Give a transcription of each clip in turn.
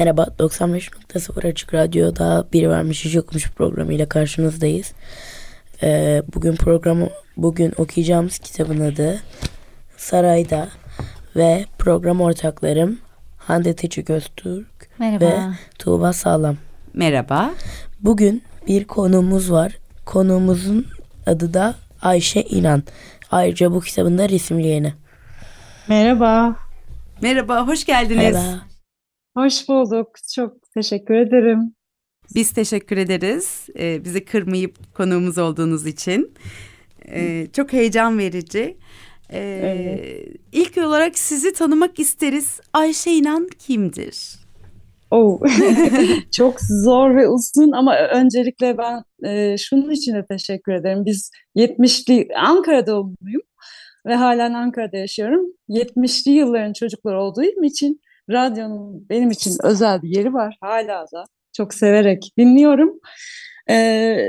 Merhaba, 95.0 Açık Radyo'da Bir Vermiş Hiç Yokmuş programıyla karşınızdayız. Ee, bugün programı, bugün okuyacağımız kitabın adı Sarayda ve program ortaklarım Hande Teçik Öztürk Merhaba. ve Tuğba Sağlam. Merhaba. Bugün bir konuğumuz var. Konuğumuzun adı da Ayşe İnan. Ayrıca bu kitabın da resimleyeni. Merhaba. Merhaba, hoş geldiniz. Merhaba. Hoş bulduk. Çok teşekkür ederim. Biz teşekkür ederiz. Ee, bizi kırmayıp konuğumuz olduğunuz için. Ee, çok heyecan verici. Ee, Evet. İlk olarak sizi tanımak isteriz. Ayşe İnan kimdir? Oh. Çok zor ve uzun ama öncelikle ben e, şunun için de teşekkür ederim. Biz 70'li Ankara doğumluyum ve halen Ankara'da yaşıyorum. 70'li yılların çocukları olduğum için radyonun benim için özel bir yeri var hala da. Çok severek dinliyorum. Ee,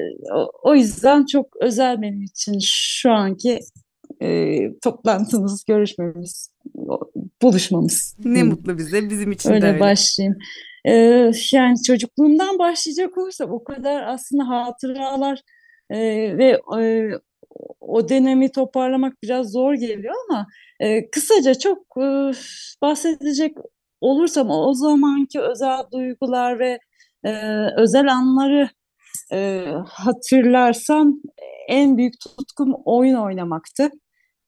o, yüzden çok özel benim için şu anki e, toplantımız, görüşmemiz, buluşmamız. Ne mutlu bize, bizim için de Öyle öyle. başlayayım. Ee, yani çocukluğumdan başlayacak olursam o kadar aslında hatıralar e, ve e, o dönemi toparlamak biraz zor geliyor ama e, kısaca çok e, bahsedecek olursam o zamanki özel duygular ve e, özel anları e, hatırlarsam en büyük tutkum oyun oynamaktı.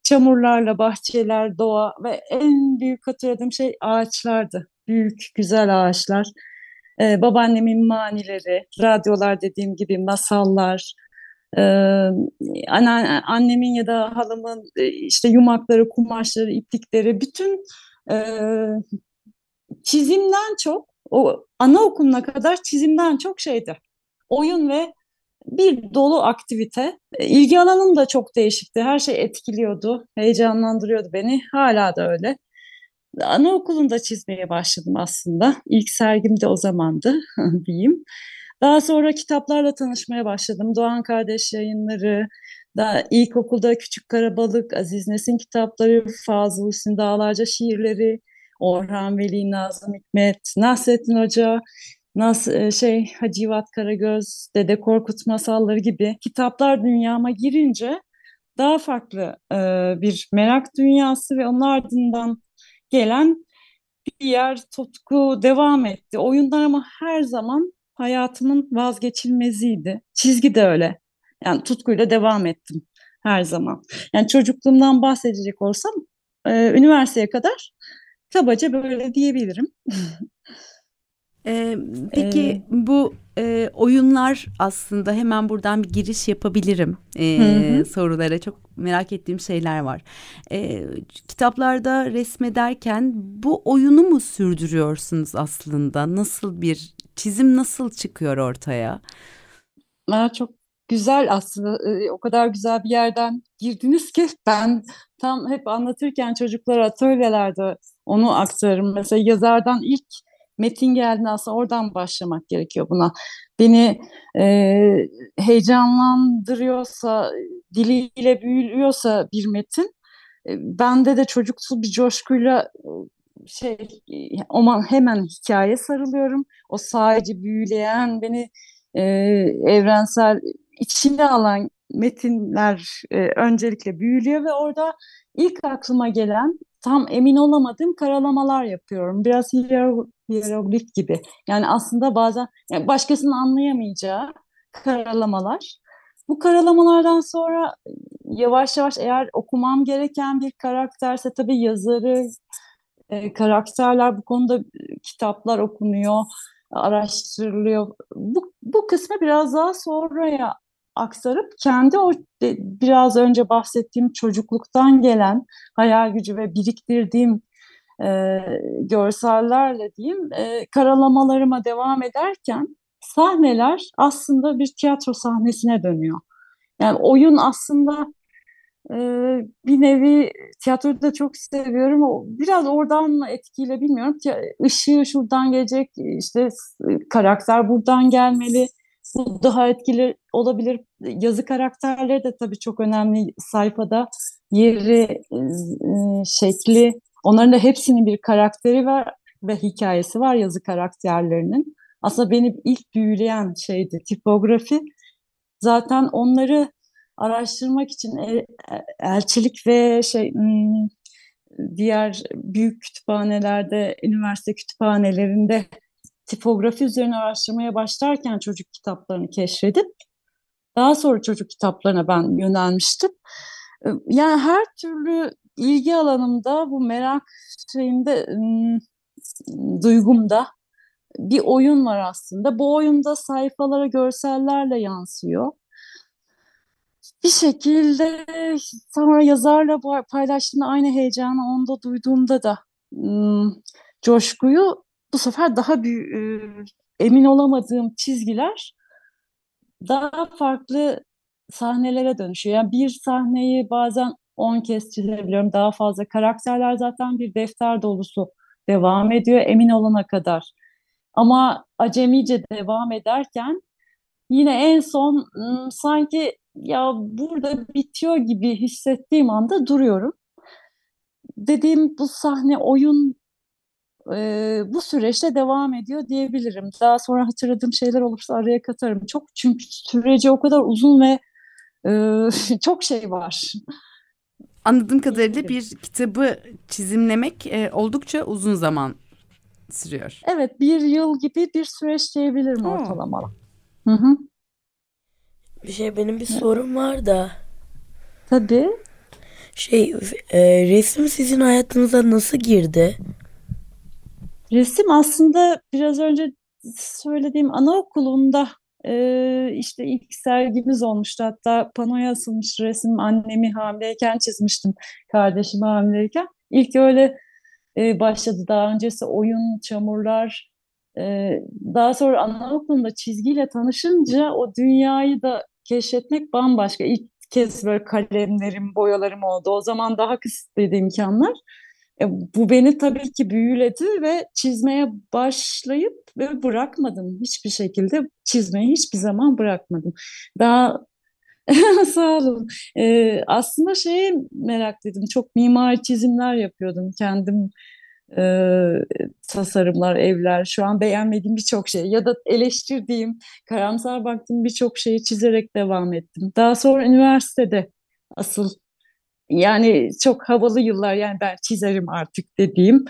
Çamurlarla bahçeler, doğa ve en büyük hatırladığım şey ağaçlardı. Büyük, güzel ağaçlar. Ee, babaannemin manileri, radyolar dediğim gibi masallar, ee, anne- annemin ya da halamın e, işte yumakları, kumaşları, iplikleri, bütün e, çizimden çok, o anaokuluna kadar çizimden çok şeydi. Oyun ve bir dolu aktivite. E, İlgi alanım da çok değişikti. Her şey etkiliyordu, heyecanlandırıyordu beni. Hala da öyle. Anaokulunda çizmeye başladım aslında. İlk sergim de o zamandı diyeyim. Daha sonra kitaplarla tanışmaya başladım. Doğan Kardeş yayınları, da ilkokulda Küçük Karabalık, Aziz Nesin kitapları, Fazıl Hüsnü Dağlarca şiirleri, Orhan Veli, Nazım Hikmet, Nasrettin Hoca, Nas e, şey Hacivat Karagöz, Dede Korkut masalları gibi kitaplar dünyama girince daha farklı e, bir merak dünyası ve onun ardından gelen bir yer tutku devam etti. Oyunlar ama her zaman hayatımın vazgeçilmeziydi. Çizgi de öyle. Yani tutkuyla devam ettim her zaman. Yani çocukluğumdan bahsedecek olsam e, üniversiteye kadar kabaca böyle diyebilirim. Ee, peki Ee, bu e, oyunlar aslında hemen buradan bir giriş yapabilirim e, Hı hı. sorulara. Çok merak ettiğim şeyler var. E, kitaplarda resmederken bu oyunu mu sürdürüyorsunuz aslında? Nasıl bir çizim nasıl çıkıyor ortaya? Aa, çok güzel aslında o kadar güzel bir yerden girdiniz ki ben tam hep anlatırken çocuklara atölyelerde onu aktarırım. Mesela yazardan ilk metin geldiğinde aslında oradan başlamak gerekiyor buna. Beni e, heyecanlandırıyorsa, diliyle büyülüyorsa bir metin, e, bende de çocuksu bir coşkuyla e, şey ama hemen hikaye sarılıyorum. O sadece büyüleyen beni e, evrensel içine alan metinler e, öncelikle büyülüyor ve orada ilk aklıma gelen tam emin olamadığım karalamalar yapıyorum. Biraz hiero- hieroglif gibi. Yani aslında bazen yani başkasının anlayamayacağı karalamalar. Bu karalamalardan sonra yavaş yavaş eğer okumam gereken bir karakterse tabii yazarı, e, karakterler bu konuda e, kitaplar okunuyor, araştırılıyor. Bu, bu kısmı biraz daha sonraya aktarıp kendi o de- biraz önce bahsettiğim çocukluktan gelen hayal gücü ve biriktirdiğim e, görsellerle diyeyim e, karalamalarıma devam ederken sahneler aslında bir tiyatro sahnesine dönüyor. Yani oyun aslında e, bir nevi tiyatroyu da çok seviyorum. O, biraz oradan etkiyle bilmiyorum. Işığı şuradan gelecek, işte karakter buradan gelmeli. Bu daha etkili olabilir. Yazı karakterleri de tabii çok önemli sayfada. Yeri, e, şekli, onların da hepsinin bir karakteri var ve hikayesi var yazı karakterlerinin. Aslında beni ilk büyüleyen şeydi tipografi. Zaten onları araştırmak için el, e, elçilik ve şey hmm, diğer büyük kütüphanelerde, üniversite kütüphanelerinde tipografi üzerine araştırmaya başlarken çocuk kitaplarını keşfedip daha sonra çocuk kitaplarına ben yönelmiştim. E, yani her türlü ilgi alanımda bu merak şeyinde hmm, duygumda bir oyun var aslında. Bu oyunda sayfalara görsellerle yansıyor. Bir şekilde sonra yazarla paylaştığımda aynı heyecanı onda duyduğumda da coşkuyu bu sefer daha büyük, e, emin olamadığım çizgiler daha farklı sahnelere dönüşüyor. Yani bir sahneyi bazen on kez çizebiliyorum. Daha fazla karakterler zaten bir defter dolusu devam ediyor emin olana kadar. Ama acemice devam ederken yine en son sanki ya burada bitiyor gibi hissettiğim anda duruyorum. Dediğim bu sahne oyun e, bu süreçte devam ediyor diyebilirim. Daha sonra hatırladığım şeyler olursa araya katarım. Çok çünkü süreci o kadar uzun ve e, çok şey var. Anladığım kadarıyla bir kitabı çizimlemek e, oldukça uzun zaman sürüyor. Evet bir yıl gibi bir süreç diyebilirim Oo. ortalama. Hı hı. Bir şey benim bir sorum var da. Tabii. Şey e, resim sizin hayatınıza nasıl girdi? Resim aslında biraz önce söylediğim anaokulunda e, işte ilk sergimiz olmuştu. Hatta panoya asılmış resim annemi hamileyken çizmiştim. Kardeşimi hamileyken. İlk öyle e, başladı. Daha öncesi oyun, çamurlar. E, daha sonra anaokulunda çizgiyle tanışınca o dünyayı da keşfetmek bambaşka. İlk kez böyle kalemlerim, boyalarım oldu. O zaman daha kısıtlıydı imkanlar. E, bu beni tabii ki büyüledi ve çizmeye başlayıp ve bırakmadım hiçbir şekilde. Çizmeyi hiçbir zaman bırakmadım. Daha Sağ olun. Ee, aslında şeye meraklıydım. Çok mimari çizimler yapıyordum. Kendim e, tasarımlar, evler. Şu an beğenmediğim birçok şey ya da eleştirdiğim, karamsar baktığım birçok şeyi çizerek devam ettim. Daha sonra üniversitede asıl yani çok havalı yıllar yani ben çizerim artık dediğim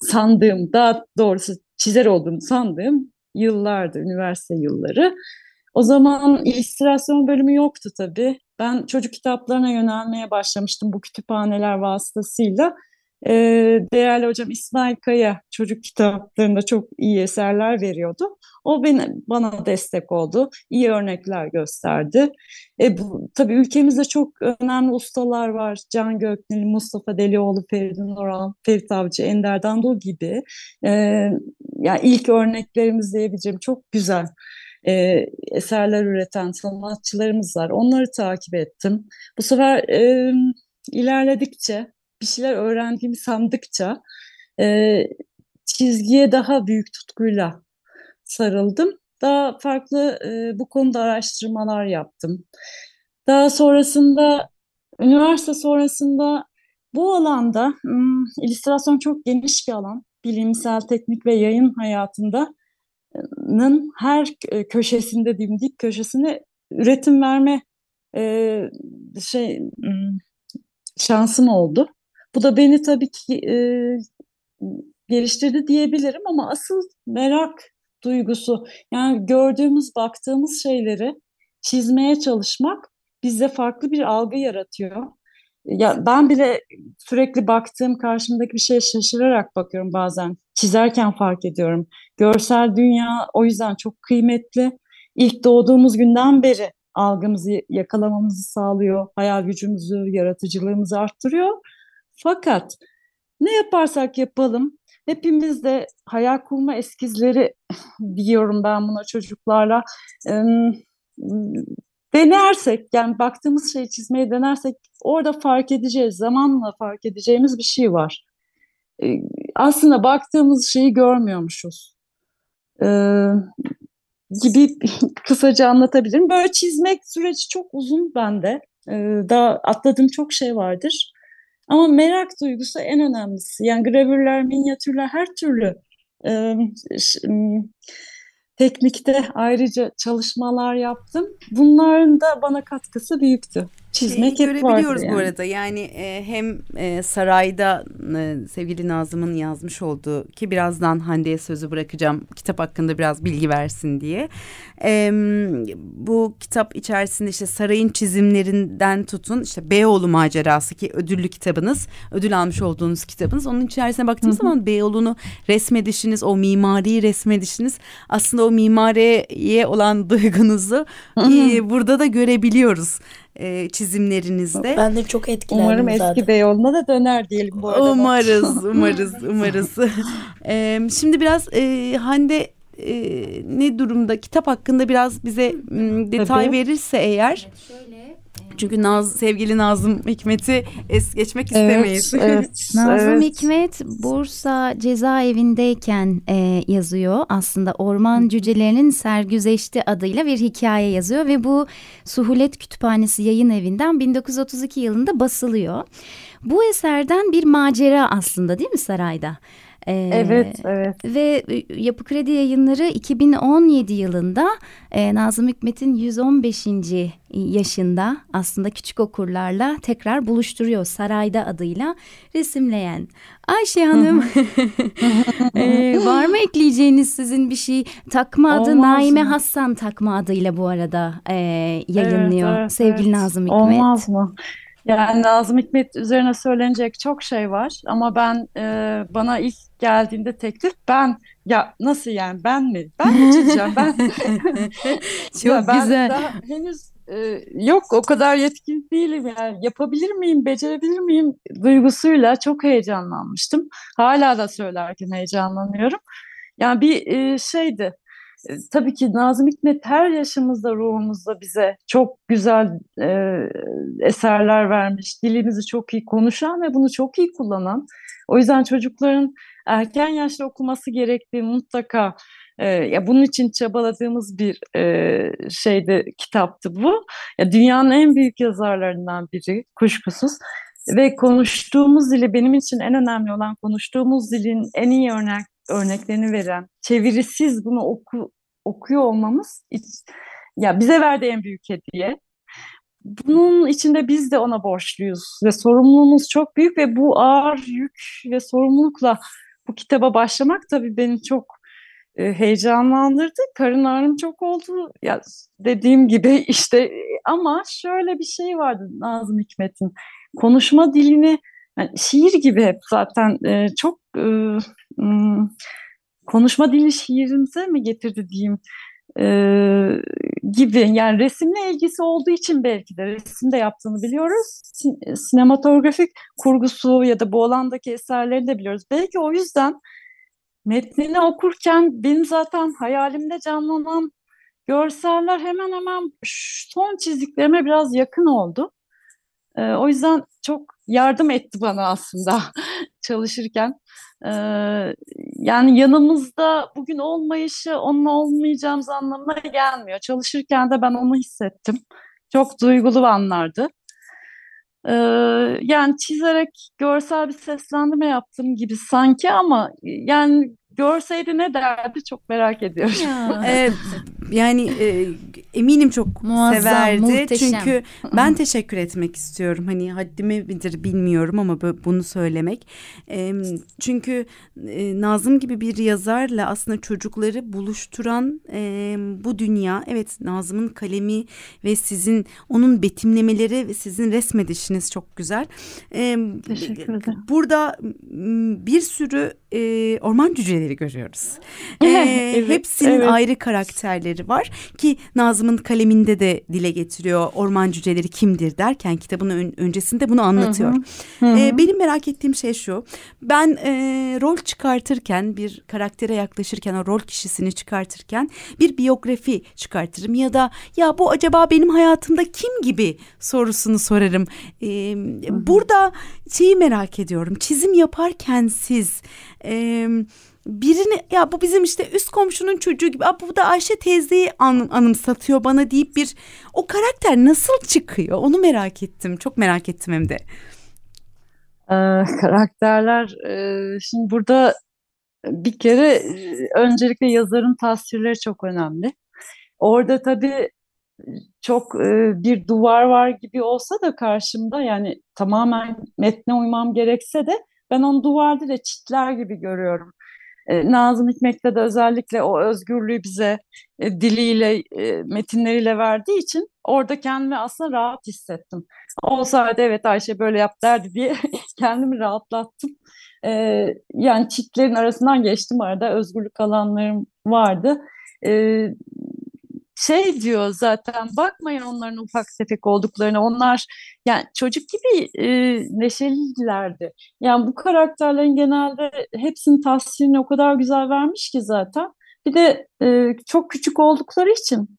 sandığım daha doğrusu çizer olduğumu sandığım yıllardı üniversite yılları. O zaman illüstrasyon bölümü yoktu tabii. Ben çocuk kitaplarına yönelmeye başlamıştım bu kütüphaneler vasıtasıyla. Ee, değerli hocam İsmail Kaya çocuk kitaplarında çok iyi eserler veriyordu. O beni, bana destek oldu. İyi örnekler gösterdi. E, bu, tabii ülkemizde çok önemli ustalar var. Can Göknil, Mustafa Delioğlu, Feridun Oral, Ferit Avcı, Ender Dandol gibi. E, yani ilk örneklerimiz diyebileceğim çok güzel e, eserler üreten sanatçılarımız var. Onları takip ettim. Bu sefer e, ilerledikçe, bir şeyler öğrendiğimi sandıkça e, çizgiye daha büyük tutkuyla sarıldım. Daha farklı e, bu konuda araştırmalar yaptım. Daha sonrasında, üniversite sonrasında bu alanda, hmm, illüstrasyon çok geniş bir alan. Bilimsel, teknik ve yayın hayatında nın her köşesinde diyeyim dik köşesine üretim verme e, şey şansım oldu. Bu da beni tabii ki e, geliştirdi diyebilirim ama asıl merak duygusu yani gördüğümüz baktığımız şeyleri çizmeye çalışmak bizde farklı bir algı yaratıyor. Ya ben bile sürekli baktığım karşımdaki bir şeye şaşırarak bakıyorum bazen. Çizerken fark ediyorum. Görsel dünya o yüzden çok kıymetli. İlk doğduğumuz günden beri algımızı yakalamamızı sağlıyor. Hayal gücümüzü, yaratıcılığımızı arttırıyor. Fakat ne yaparsak yapalım hepimiz de hayal kurma eskizleri diyorum ben buna çocuklarla. Denersek yani baktığımız şeyi çizmeyi denersek orada fark edeceğiz, zamanla fark edeceğimiz bir şey var. Aslında baktığımız şeyi görmüyormuşuz. Gibi kısaca anlatabilirim. Böyle çizmek süreci çok uzun bende. Daha atladığım çok şey vardır. Ama merak duygusu en önemlisi. Yani gravürler, minyatürler her türlü e, teknikte ayrıca çalışmalar yaptım. Bunların da bana katkısı büyüktü çizmek hep görebiliyoruz yani. bu arada. Yani e, hem e, sarayda e, sevgili Nazım'ın yazmış olduğu ki birazdan Hande'ye sözü bırakacağım kitap hakkında biraz bilgi versin diye. E, bu kitap içerisinde işte sarayın çizimlerinden tutun işte Beyoğlu macerası ki ödüllü kitabınız, ödül almış olduğunuz kitabınız. Onun içerisine baktığımız zaman Beyoğlu'nu resmedişiniz, o mimariyi resmedişiniz aslında o mimariye olan duygunuzu e, burada da görebiliyoruz e, çizimlerinizde. Ben de çok etkilendim Umarım zaten. eski Beyoğlu'na da döner diyelim bu arada. Umarız, umarız, umarız. e, şimdi biraz e, Hande e, ne durumda? Kitap hakkında biraz bize m, detay Tabii. verirse eğer. Çünkü Naz, sevgili Nazım Hikmet'i es geçmek istemeyiz. Evet, evet, Nazım evet. Hikmet Bursa cezaevindeyken e, yazıyor. Aslında Orman Cücelerinin Sergüzeşti adıyla bir hikaye yazıyor ve bu Suhulet Kütüphanesi yayın evinden 1932 yılında basılıyor. Bu eserden bir macera aslında değil mi sarayda? E, Evet, evet. Ve e, Yapı Kredi Yayınları 2017 yılında e, Nazım Hikmet'in 115. yaşında aslında küçük okurlarla tekrar buluşturuyor Sarayda adıyla resimleyen. Ayşe Hanım e, var mı ekleyeceğiniz sizin bir şey? Takma adı Olmaz Naime mı? Hassan takma adıyla bu arada e, yayınlıyor Evet, evet, sevgili evet. Nazım Hikmet. Olmaz mı? Yani Nazım Hikmet üzerine söylenecek çok şey var ama ben e, bana ilk geldiğinde teklif ben ya nasıl yani ben mi? Ben mi çizeceğim? Ben Çok Ya ben güzel. daha henüz e, yok o kadar yetkin değilim yani yapabilir miyim, becerebilir miyim duygusuyla çok heyecanlanmıştım. Hala da söylerken heyecanlanıyorum. Yani bir e, şeydi. E, tabii ki Nazım Hikmet her yaşımızda ruhumuzda bize çok güzel e, eserler vermiş. Dilimizi çok iyi konuşan ve bunu çok iyi kullanan. O yüzden çocukların erken yaşta okuması gerektiği mutlaka e, ya bunun için çabaladığımız bir e, şeyde kitaptı bu. Ya dünyanın en büyük yazarlarından biri kuşkusuz. Ve konuştuğumuz dili benim için en önemli olan konuştuğumuz dilin en iyi örnek örneklerini veren, çevirisiz bunu oku, okuyor olmamız iç- ya bize verdiği en büyük hediye. Bunun içinde biz de ona borçluyuz ve sorumluluğumuz çok büyük ve bu ağır yük ve sorumlulukla bu kitaba başlamak tabii beni çok e, heyecanlandırdı. Karın ağrım çok oldu. Ya dediğim gibi işte ama şöyle bir şey vardı Nazım Hikmet'in. Konuşma dilini yani şiir gibi hep zaten e, çok e, hmm, konuşma dili şiirimize mi getirdi diyeyim e, gibi yani resimle ilgisi olduğu için belki de resimde yaptığını biliyoruz. Sin- sinematografik kurgusu ya da bu alandaki eserlerini de biliyoruz. Belki o yüzden metnini okurken benim zaten hayalimde canlanan görseller hemen hemen son çizdiklerime biraz yakın oldu. Ee, o yüzden çok yardım etti bana aslında çalışırken. Ee, yani yanımızda bugün olmayışı onunla olmayacağımız anlamına gelmiyor. Çalışırken de ben onu hissettim. Çok duygulu anlardı. Ee, yani çizerek görsel bir seslendirme yaptığım gibi sanki ama yani görseydi ne derdi çok merak ediyorum. Ya. Ee, yani e, eminim çok Muazzam, severdi. muhteşem. Çünkü ben teşekkür etmek istiyorum. Hani haddime midir bilmiyorum ama bunu söylemek. Ee, çünkü e, Nazım gibi bir yazarla aslında çocukları buluşturan e, bu dünya. Evet Nazım'ın kalemi ve sizin onun betimlemeleri ve sizin resmedişiniz çok güzel. Ee, Teşekkür ederim. Burada bir sürü e, orman cüceleri görüyoruz. E, evet, hepsinin evet. ayrı karakterleri var ki Nazım'ın kaleminde de dile getiriyor orman cüceleri kimdir derken kitabın ön, öncesinde bunu anlatıyor. Hı hı. E, benim merak ettiğim şey şu ben e, rol çıkartırken bir karaktere yaklaşırken o rol kişisini çıkartırken bir biyografi çıkartırım ya da ya bu acaba benim hayatımda kim gibi sorusunu sorarım. E, burada şeyi merak ediyorum çizim yaparken siz e, birini ya bu bizim işte üst komşunun çocuğu gibi bu da Ayşe teyzeyi an, anımsatıyor bana deyip bir o karakter nasıl çıkıyor onu merak ettim çok merak ettim hem de. Ee, karakterler e, şimdi burada bir kere öncelikle yazarın tasvirleri çok önemli. Orada tabii çok e, bir duvar var gibi olsa da karşımda yani tamamen metne uymam gerekse de ben onu duvar değil de çitler gibi görüyorum. E, Nazım Hikmet'te de özellikle o özgürlüğü bize e, diliyle, e, metinleriyle verdiği için orada kendimi aslında rahat hissettim. Olsaydı evet Ayşe böyle yap derdi diye kendimi rahatlattım. E, yani çitlerin arasından geçtim arada özgürlük alanlarım vardı. E, şey diyor zaten bakmayın onların ufak tefek olduklarına onlar yani çocuk gibi e, neşelilerdi. Yani bu karakterlerin genelde hepsinin tasvirini o kadar güzel vermiş ki zaten. Bir de e, çok küçük oldukları için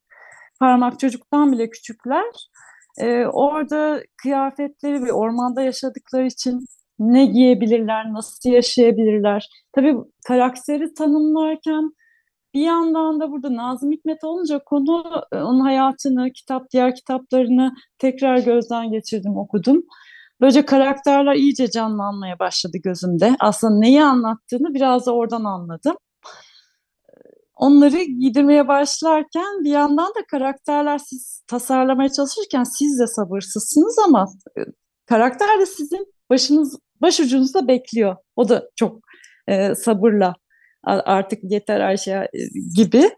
parmak çocuktan bile küçükler. E, orada kıyafetleri ve ormanda yaşadıkları için ne giyebilirler, nasıl yaşayabilirler. Tabii karakteri tanımlarken bir yandan da burada Nazım Hikmet olunca konu e, onun hayatını, kitap diğer kitaplarını tekrar gözden geçirdim, okudum. Böylece karakterler iyice canlanmaya başladı gözümde. Aslında neyi anlattığını biraz da oradan anladım. Onları giydirmeye başlarken bir yandan da karakterler siz tasarlamaya çalışırken siz de sabırsızsınız ama e, karakter de sizin başınız başucunuzda bekliyor. O da çok e, sabırla artık yeter Ayşe e, gibi.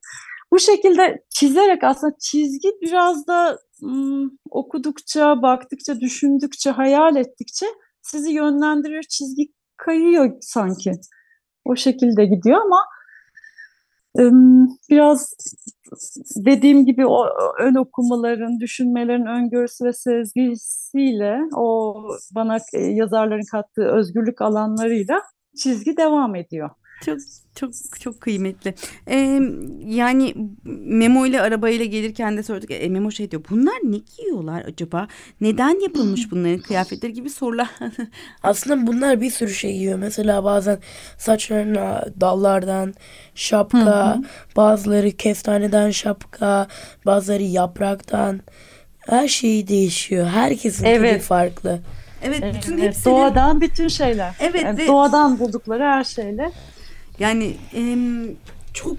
Bu şekilde çizerek aslında çizgi biraz da ım, okudukça, baktıkça, düşündükçe, hayal ettikçe sizi yönlendiriyor. Çizgi kayıyor sanki. O şekilde gidiyor ama ım, biraz dediğim gibi o ön okumaların, düşünmelerin öngörüsü ve sezgisiyle o bana e, yazarların kattığı özgürlük alanlarıyla çizgi devam ediyor. Çok çok çok kıymetli. Ee, yani Memo ile arabayla gelirken de sorduk. E, Memo şey diyor. Bunlar ne giyiyorlar acaba? Neden yapılmış bunların kıyafetleri gibi sorular. Aslında bunlar bir sürü şey giyiyor. Mesela bazen saçlarına dallardan şapka, bazıları kestaneden şapka, bazıları yapraktan. Her şeyi değişiyor. Herkesin evet. farklı. Evet, bütün evet, hepsinin... Doğadan bütün şeyler. Evet. Yani doğadan buldukları her şeyle yani e, çok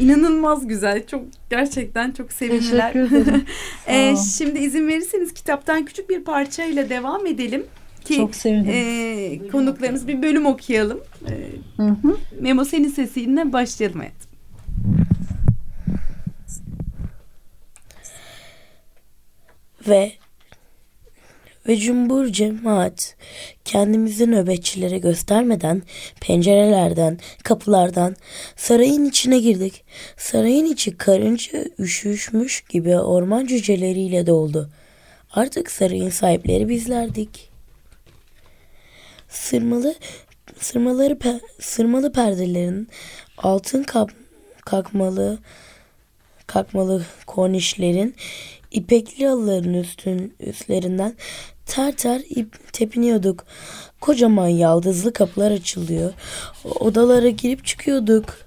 inanılmaz güzel. Çok gerçekten çok sevinçler. Teşekkür ederim. e, şimdi izin verirseniz kitaptan küçük bir parçayla devam edelim ki Çok sevinirim. E, konuklarımız bir bölüm okuyalım. E, hı hı. Memo senin sesinle başlayalım hayatım. Ve ve cümbur cemaat kendimizi nöbetçilere göstermeden pencerelerden, kapılardan sarayın içine girdik. Sarayın içi karınca üşüşmüş gibi orman cüceleriyle doldu. Artık sarayın sahipleri bizlerdik. Sırmalı sırmaları pe, sırmalı perdelerin altın kap, kalkmalı kalkmalı kornişlerin ipekli halıların üstün üstlerinden ter ter tepiniyorduk. Kocaman yaldızlı kapılar açılıyor. Odalara girip çıkıyorduk.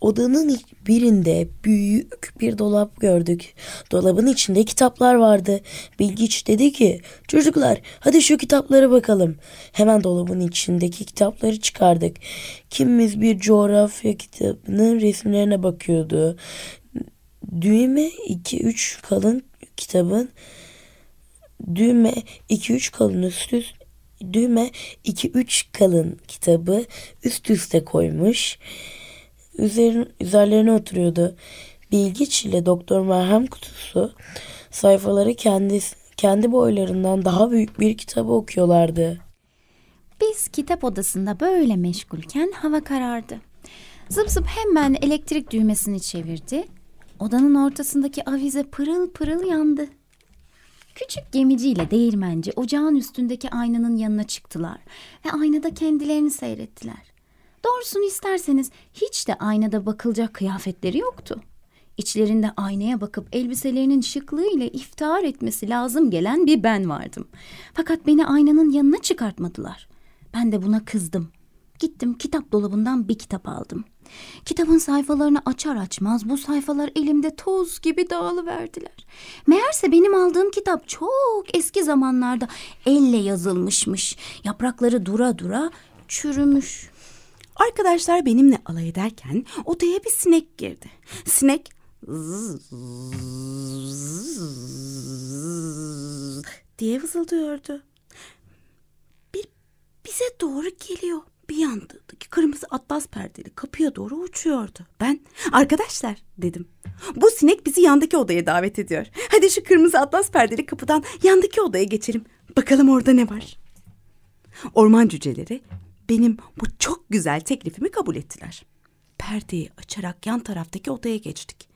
Odanın birinde büyük bir dolap gördük. Dolabın içinde kitaplar vardı. Bilgiç dedi ki çocuklar hadi şu kitaplara bakalım. Hemen dolabın içindeki kitapları çıkardık. Kimimiz bir coğrafya kitabının resimlerine bakıyordu. Düğme 2-3 kalın kitabın düğme 2-3 kalın üst üst düğme 2-3 kalın kitabı üst üste koymuş. Üzerin, üzerlerine oturuyordu. Bilgiç ile Doktor Merhem kutusu sayfaları kendi, kendi boylarından daha büyük bir kitabı okuyorlardı. Biz kitap odasında böyle meşgulken hava karardı. Zıp zıp hemen elektrik düğmesini çevirdi. Odanın ortasındaki avize pırıl pırıl yandı. Küçük gemiciyle değirmenci ocağın üstündeki aynanın yanına çıktılar ve aynada kendilerini seyrettiler. Doğrusunu isterseniz hiç de aynada bakılacak kıyafetleri yoktu. İçlerinde aynaya bakıp elbiselerinin şıklığı ile iftihar etmesi lazım gelen bir ben vardım. Fakat beni aynanın yanına çıkartmadılar. Ben de buna kızdım. Gittim kitap dolabından bir kitap aldım. Kitabın sayfalarını açar açmaz bu sayfalar elimde toz gibi dağılıverdiler. Meğerse benim aldığım kitap çok eski zamanlarda elle yazılmışmış. Yaprakları dura dura çürümüş. Arkadaşlar benimle alay ederken odaya bir sinek girdi. Sinek diye vızıldıyordu. Bir bize doğru geliyor. Bir yandaki kırmızı atlas perdeli kapıya doğru uçuyordu. Ben arkadaşlar dedim. Bu sinek bizi yandaki odaya davet ediyor. Hadi şu kırmızı atlas perdeli kapıdan yandaki odaya geçelim. Bakalım orada ne var. Orman cüceleri benim bu çok güzel teklifimi kabul ettiler. Perdeyi açarak yan taraftaki odaya geçtik.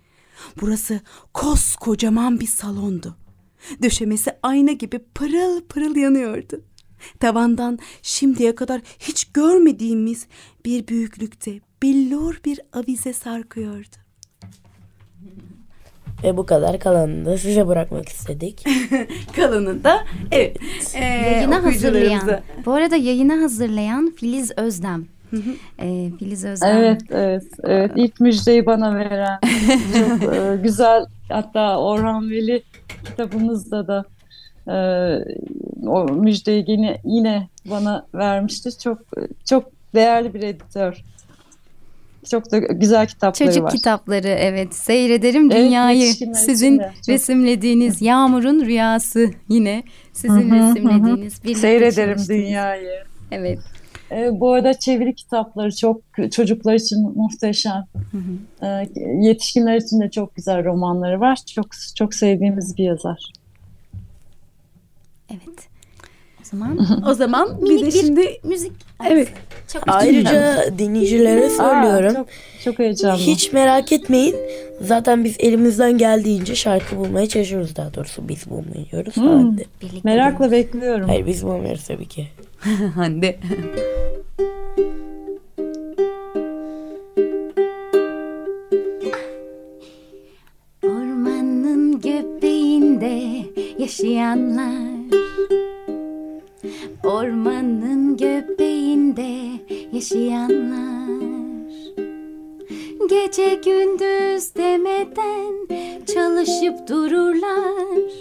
Burası koskocaman bir salondu. Döşemesi ayna gibi pırıl pırıl yanıyordu. Tavandan şimdiye kadar hiç görmediğimiz bir büyüklükte billur bir avize sarkıyordu. Ve bu kadar kalanını da size bırakmak istedik. Kalanını da evet. E, yayına hazırlayan, bu arada yayına hazırlayan Filiz Özdem. e, Filiz Özdem. Evet, evet, evet. İlk müjdeyi bana veren çok e, güzel. Hatta Orhan Veli kitabımızda da e, o müjdeyi yine yine bana vermiştir. Çok çok değerli bir editör. Çok da güzel kitapları Çocuk var. Çocuk kitapları evet. Seyrederim dünyayı. Sizin resimlediğiniz Yağmur'un Rüyası yine sizin hı hı, resimlediğiniz. Hı. Seyrederim dünyayı. Evet. E, bu arada çeviri kitapları çok çocuklar için muhteşem. Hı hı. E, yetişkinler için de çok güzel romanları var. Çok çok sevdiğimiz bir yazar. Evet. O zaman o zaman bir de şimdi müzik. Evet. Çok Ayrıca dinleyicilere söylüyorum. Aa, çok, çok heyecanlı. Hiç merak etmeyin. Zaten biz elimizden geldiğince şarkı bulmaya çalışıyoruz daha doğrusu. Biz bulmuyoruz. Hmm. Hande. Merakla bekliyorum. Hayır biz bulmuyoruz tabii ki. Hande. Ormanın göbeğinde yaşayanlar Ormanın göbeğinde yaşayanlar. Gece gündüz demeden çalışıp dururlar.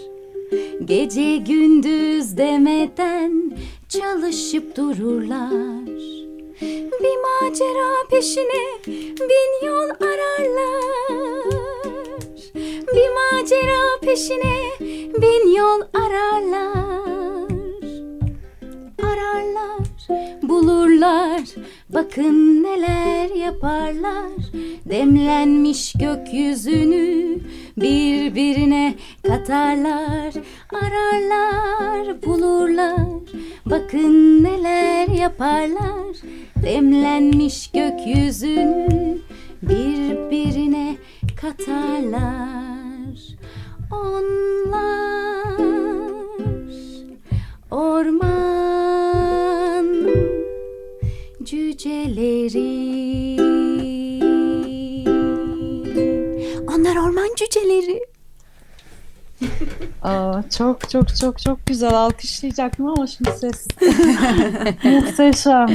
Gece gündüz demeden çalışıp dururlar. Bir macera peşine bin yol ararlar. Bir macera peşine bin yol ararlar bulurlar Bakın neler yaparlar. Demlenmiş gökyüzünü birbirine katarlar. Ararlar, bulurlar Bakın neler yaparlar. Demlenmiş gökyüzünü birbirine katarlar. Onlar orman cüceleri Onlar orman cüceleri Aa, çok çok çok çok güzel alkışlayacaktım ama şimdi ses muhteşem.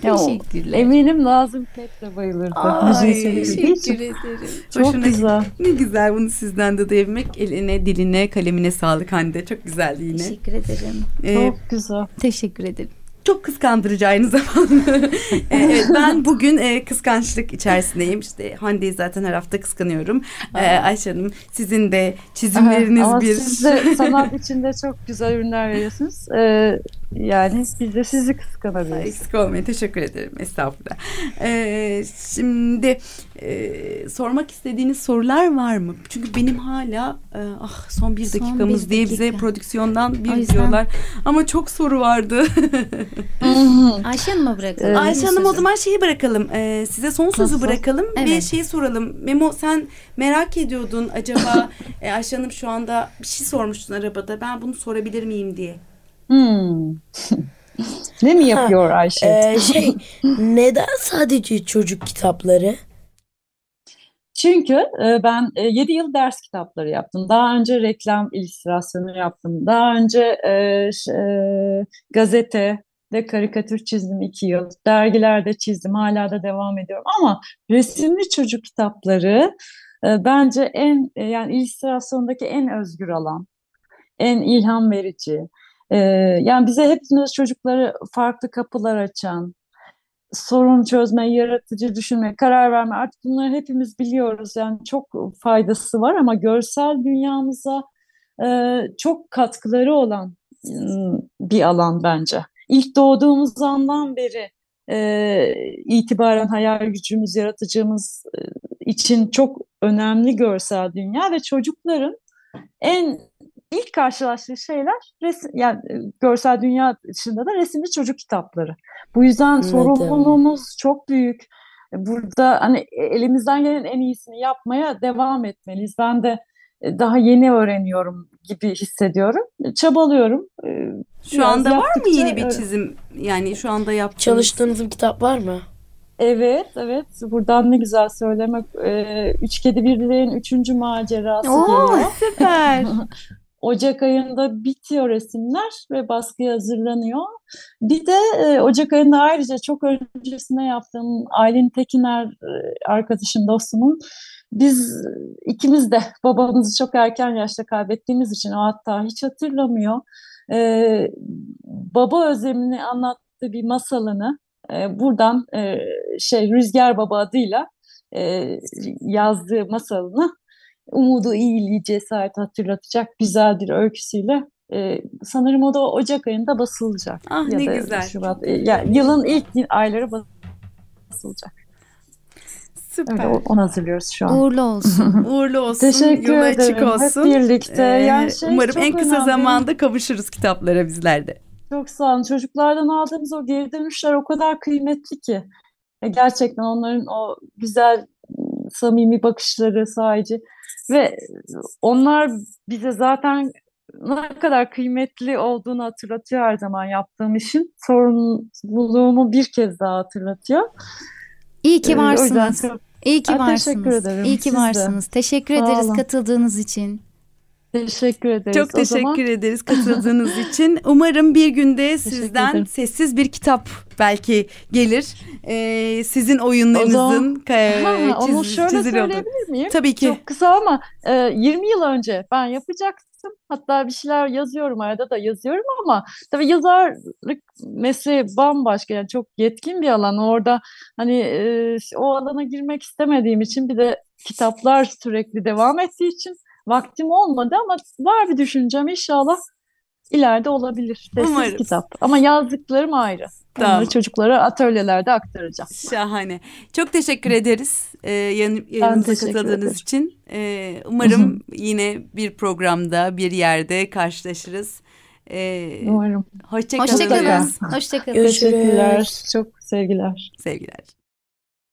Teşekkürler. eminim Nazım Pek de bayılırdı. Ay, teşekkür ederim. Çok Hoşuna, güzel. Ne güzel bunu sizden de duyabilmek. Eline, diline, kalemine sağlık Hande. Çok güzeldi yine. Teşekkür ederim. Ee, çok güzel. Teşekkür ederim çok kıskandırıcı aynı zamanda. evet, ben bugün e, kıskançlık içerisindeyim. İşte Hande'yi zaten her hafta kıskanıyorum. Ee, Ayşe Hanım sizin de çizimleriniz Aha, ama bir... siz de sanat içinde çok güzel ürünler veriyorsunuz. Ee, yani biz de sizi kıskanabiliriz. Eksik olmayın. Teşekkür ederim. Estağfurullah. Ee, şimdi e, sormak istediğiniz sorular var mı? Çünkü benim hala e, ah son bir Son dakikamız bir diye dakika. bize prodüksiyondan bir yüzden- diyorlar. Ama çok soru vardı. Ayşe Hanım'a bırakalım. Ayşe Hanım o zaman şeyi bırakalım. Ee, size son sözü Nasıl? bırakalım ve Evet. şeyi soralım. Memo sen merak ediyordun acaba e, Ayşe Hanım şu anda bir şey sormuştun arabada. Ben bunu sorabilir miyim diye. Hmm. ne mi yapıyor Ayşe? Ee, şey neden sadece çocuk kitapları? Çünkü e, ben 7 yıl ders kitapları yaptım. Daha önce reklam illüstrasyonu yaptım. Daha önce e, ş- e, gazete de karikatür çizdim 2 yıl. Dergilerde çizdim. Hala da devam ediyorum. Ama resimli çocuk kitapları e, bence en e, yani illüstrasyondaki en özgür alan. En ilham verici. E, yani bize hepimiz çocukları farklı kapılar açan, sorun çözme, yaratıcı düşünme, karar verme artık bunları hepimiz biliyoruz. Yani çok faydası var ama görsel dünyamıza e, çok katkıları olan ım, bir alan bence. İlk doğduğumuz andan beri e, itibaren hayal gücümüz, yaratıcımız e, için çok önemli görsel dünya ve çocukların en ilk karşılaştığı şeyler resim, yani e, görsel dünya dışında da resimli çocuk kitapları. Bu yüzden sorumluluğumuz çok büyük. Burada hani elimizden gelen en iyisini yapmaya devam etmeliyiz. Ben de e, daha yeni öğreniyorum gibi hissediyorum. Çabalıyorum. E, Şu Biraz anda var mı yaptıkça, yeni bir çizim? Yani şu anda yaptığınız. Çalıştığınız bir kitap var mı? Evet, evet. Buradan ne güzel söylemek. E, Üç Kedi Bir Dileğin üçüncü macerası Oo, geliyor. Süper. Ocak ayında bitiyor resimler ve baskıya hazırlanıyor. Bir de e, Ocak ayında ayrıca çok öncesinde yaptığım Aylin Tekiner e, arkadaşım, dostumun biz ikimiz de babamızı çok erken yaşta kaybettiğimiz için o hatta hiç hatırlamıyor. E, baba özlemini anlattığı bir masalını e, buradan e, şey Rüzgar Baba adıyla e, yazdığı masalını umudu, iyiliği, cesaret hatırlatacak güzel bir öyküsüyle e, sanırım o da Ocak ayında basılacak. Ah, ya ne da güzel. Şubat. E, yani yılın ilk ayları basılacak. Süper. Öyle onu hazırlıyoruz şu an. Uğurlu olsun. Uğurlu olsun. Teşekkür yolu ederim. açık olsun. Hep birlikte. Ee, yani şey umarım en kısa önemli. zamanda kavuşuruz kitaplara bizler de. Çok sağ olun. Çocuklardan aldığımız o geri dönüşler o kadar kıymetli ki. E, gerçekten onların o güzel, samimi bakışları sahici ve onlar bize zaten ne kadar kıymetli olduğunu hatırlatıyor her zaman yaptığım işin. Sorumluluğumu bir kez daha hatırlatıyor. İyi ki Ee, varsınız. çok İyi ki Aa, varsınız. teşekkür ederim. İyi ki Siz de. varsınız. Teşekkür Sağ ederiz olun. katıldığınız için. Teşekkür ederiz. Çok O zaman teşekkür ederiz katıldığınız için. Umarım bir günde sizden sessiz bir kitap belki gelir. Ee, sizin oyunlarınızın Ha, onu şöyle çizili olur. söyleyebilir miyim? Tabii ki. Çok kısa ama e, 20 yıl önce ben yapacaktım. Hatta bir şeyler yazıyorum arada da yazıyorum ama tabii yazarlık mesleği bambaşka yani çok yetkin bir alan. Orada hani e, o alana girmek istemediğim için bir de kitaplar sürekli devam ettiği için vaktim olmadı ama var bir düşüncem inşallah ileride olabilir. Sessiz Umarız. kitap. Ama yazdıklarım ayrı. Tamam. Onları çocuklara atölyelerde aktaracağım. Şahane. Çok teşekkür ederiz e, yan- yayınımıza katıldığınız ederim. için. E, umarım yine bir programda bir yerde karşılaşırız. E, Umarım. Hoşçakalın. Hoşçakalın. Hoşçakalın. Görüşürüz. Teşekkürler. Çok sevgiler. Sevgiler.